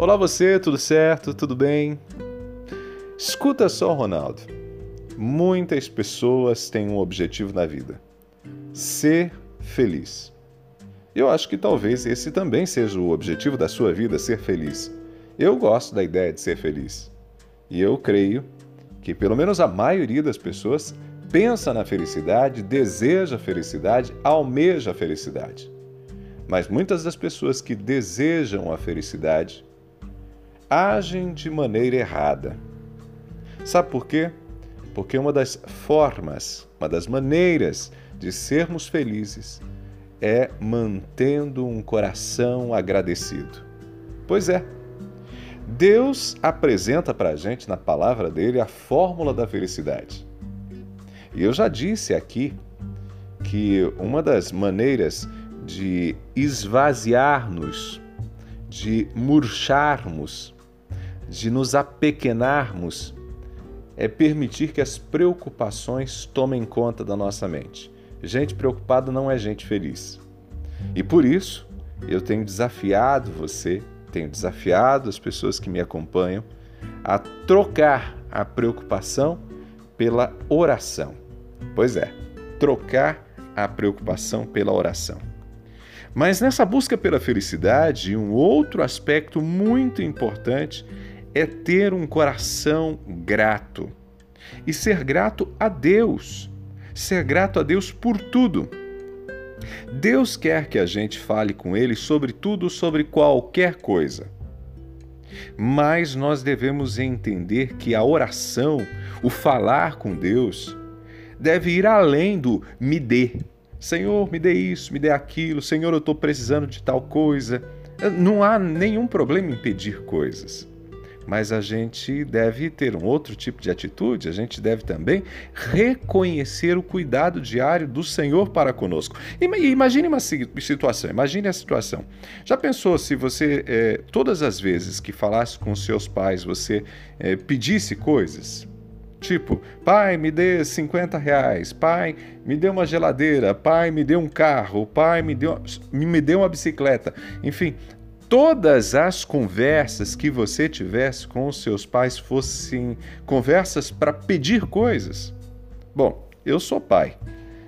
Olá você, tudo certo? Tudo bem? Escuta só, Ronaldo. Muitas pessoas têm um objetivo na vida: ser feliz. Eu acho que talvez esse também seja o objetivo da sua vida, ser feliz. Eu gosto da ideia de ser feliz. E eu creio que pelo menos a maioria das pessoas pensa na felicidade, deseja felicidade, almeja a felicidade. Mas muitas das pessoas que desejam a felicidade agem de maneira errada. Sabe por quê? Porque uma das formas, uma das maneiras de sermos felizes é mantendo um coração agradecido. Pois é, Deus apresenta para a gente na palavra dele a fórmula da felicidade. E eu já disse aqui que uma das maneiras de esvaziar-nos, de murcharmos, de nos apequenarmos, é permitir que as preocupações tomem conta da nossa mente. Gente preocupada não é gente feliz. E por isso, eu tenho desafiado você, tenho desafiado as pessoas que me acompanham a trocar a preocupação pela oração. Pois é, trocar a preocupação pela oração. Mas nessa busca pela felicidade, um outro aspecto muito importante é ter um coração grato. E ser grato a Deus. Ser grato a Deus por tudo. Deus quer que a gente fale com Ele sobre tudo, sobre qualquer coisa. Mas nós devemos entender que a oração, o falar com Deus, deve ir além do me dê. Senhor, me dê isso, me dê aquilo, Senhor, eu estou precisando de tal coisa. Não há nenhum problema em pedir coisas mas a gente deve ter um outro tipo de atitude, a gente deve também reconhecer o cuidado diário do Senhor para conosco. Imagine uma situação, imagine a situação. Já pensou se você, é, todas as vezes que falasse com seus pais, você é, pedisse coisas? Tipo, pai, me dê 50 reais, pai, me dê uma geladeira, pai, me dê um carro, pai, me dê uma, me dê uma bicicleta. Enfim, todas as conversas que você tivesse com os seus pais fossem conversas para pedir coisas? Bom, eu sou pai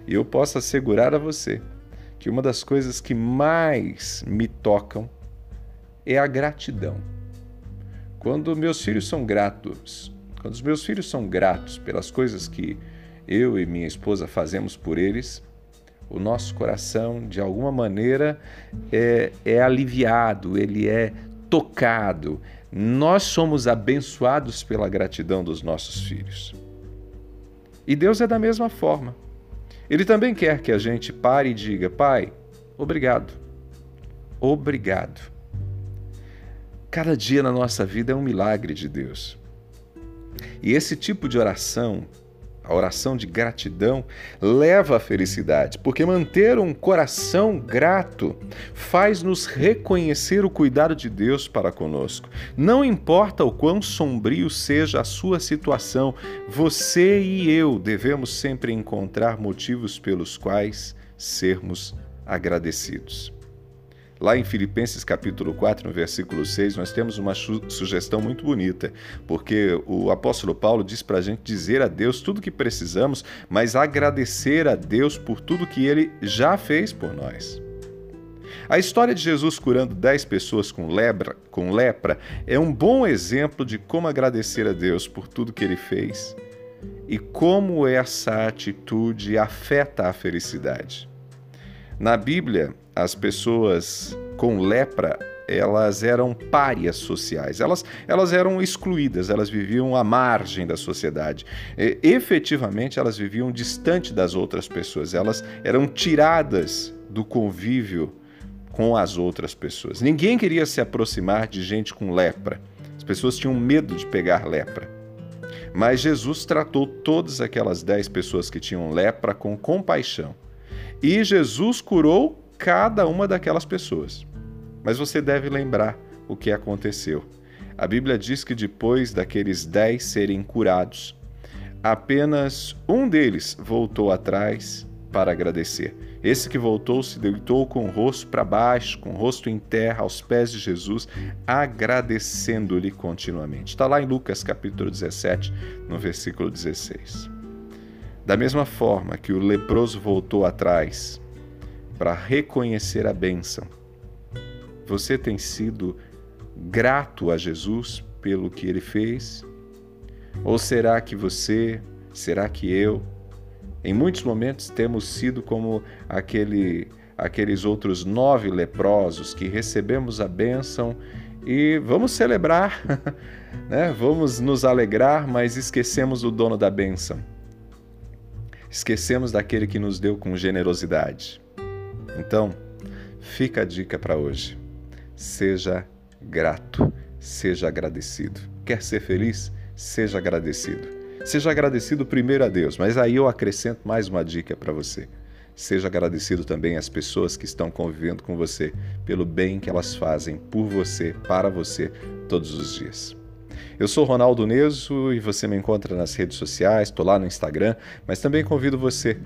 e eu posso assegurar a você que uma das coisas que mais me tocam é a gratidão. Quando meus filhos são gratos, quando os meus filhos são gratos pelas coisas que eu e minha esposa fazemos por eles, o nosso coração, de alguma maneira, é, é aliviado, ele é tocado. Nós somos abençoados pela gratidão dos nossos filhos. E Deus é da mesma forma. Ele também quer que a gente pare e diga: Pai, obrigado. Obrigado. Cada dia na nossa vida é um milagre de Deus. E esse tipo de oração a oração de gratidão leva à felicidade, porque manter um coração grato faz-nos reconhecer o cuidado de Deus para conosco. Não importa o quão sombrio seja a sua situação, você e eu devemos sempre encontrar motivos pelos quais sermos agradecidos. Lá em Filipenses capítulo 4, no versículo 6, nós temos uma sugestão muito bonita, porque o apóstolo Paulo diz para a gente dizer a Deus tudo o que precisamos, mas agradecer a Deus por tudo que ele já fez por nós. A história de Jesus curando 10 pessoas com lepra, com lepra é um bom exemplo de como agradecer a Deus por tudo que ele fez e como essa atitude afeta a felicidade. Na Bíblia, as pessoas com lepra elas eram párias sociais, elas, elas eram excluídas, elas viviam à margem da sociedade. E, efetivamente, elas viviam distante das outras pessoas, elas eram tiradas do convívio com as outras pessoas. Ninguém queria se aproximar de gente com lepra, as pessoas tinham medo de pegar lepra. Mas Jesus tratou todas aquelas dez pessoas que tinham lepra com compaixão. E Jesus curou cada uma daquelas pessoas. Mas você deve lembrar o que aconteceu. A Bíblia diz que depois daqueles dez serem curados, apenas um deles voltou atrás para agradecer. Esse que voltou se deitou com o rosto para baixo, com o rosto em terra, aos pés de Jesus, agradecendo-lhe continuamente. Está lá em Lucas capítulo 17, no versículo 16. Da mesma forma que o leproso voltou atrás para reconhecer a bênção, você tem sido grato a Jesus pelo que ele fez? Ou será que você, será que eu, em muitos momentos temos sido como aquele, aqueles outros nove leprosos que recebemos a bênção e vamos celebrar, né? vamos nos alegrar, mas esquecemos o dono da bênção. Esquecemos daquele que nos deu com generosidade. Então, fica a dica para hoje. Seja grato, seja agradecido. Quer ser feliz? Seja agradecido. Seja agradecido primeiro a Deus, mas aí eu acrescento mais uma dica para você. Seja agradecido também às pessoas que estão convivendo com você pelo bem que elas fazem por você, para você, todos os dias. Eu sou Ronaldo Neso e você me encontra nas redes sociais, estou lá no Instagram, mas também convido você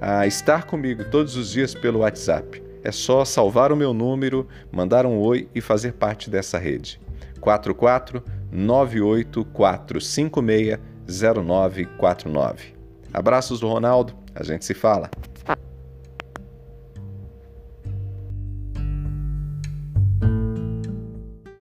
a estar comigo todos os dias pelo WhatsApp. É só salvar o meu número, mandar um oi e fazer parte dessa rede. 44 98456 0949. Abraços do Ronaldo, a gente se fala.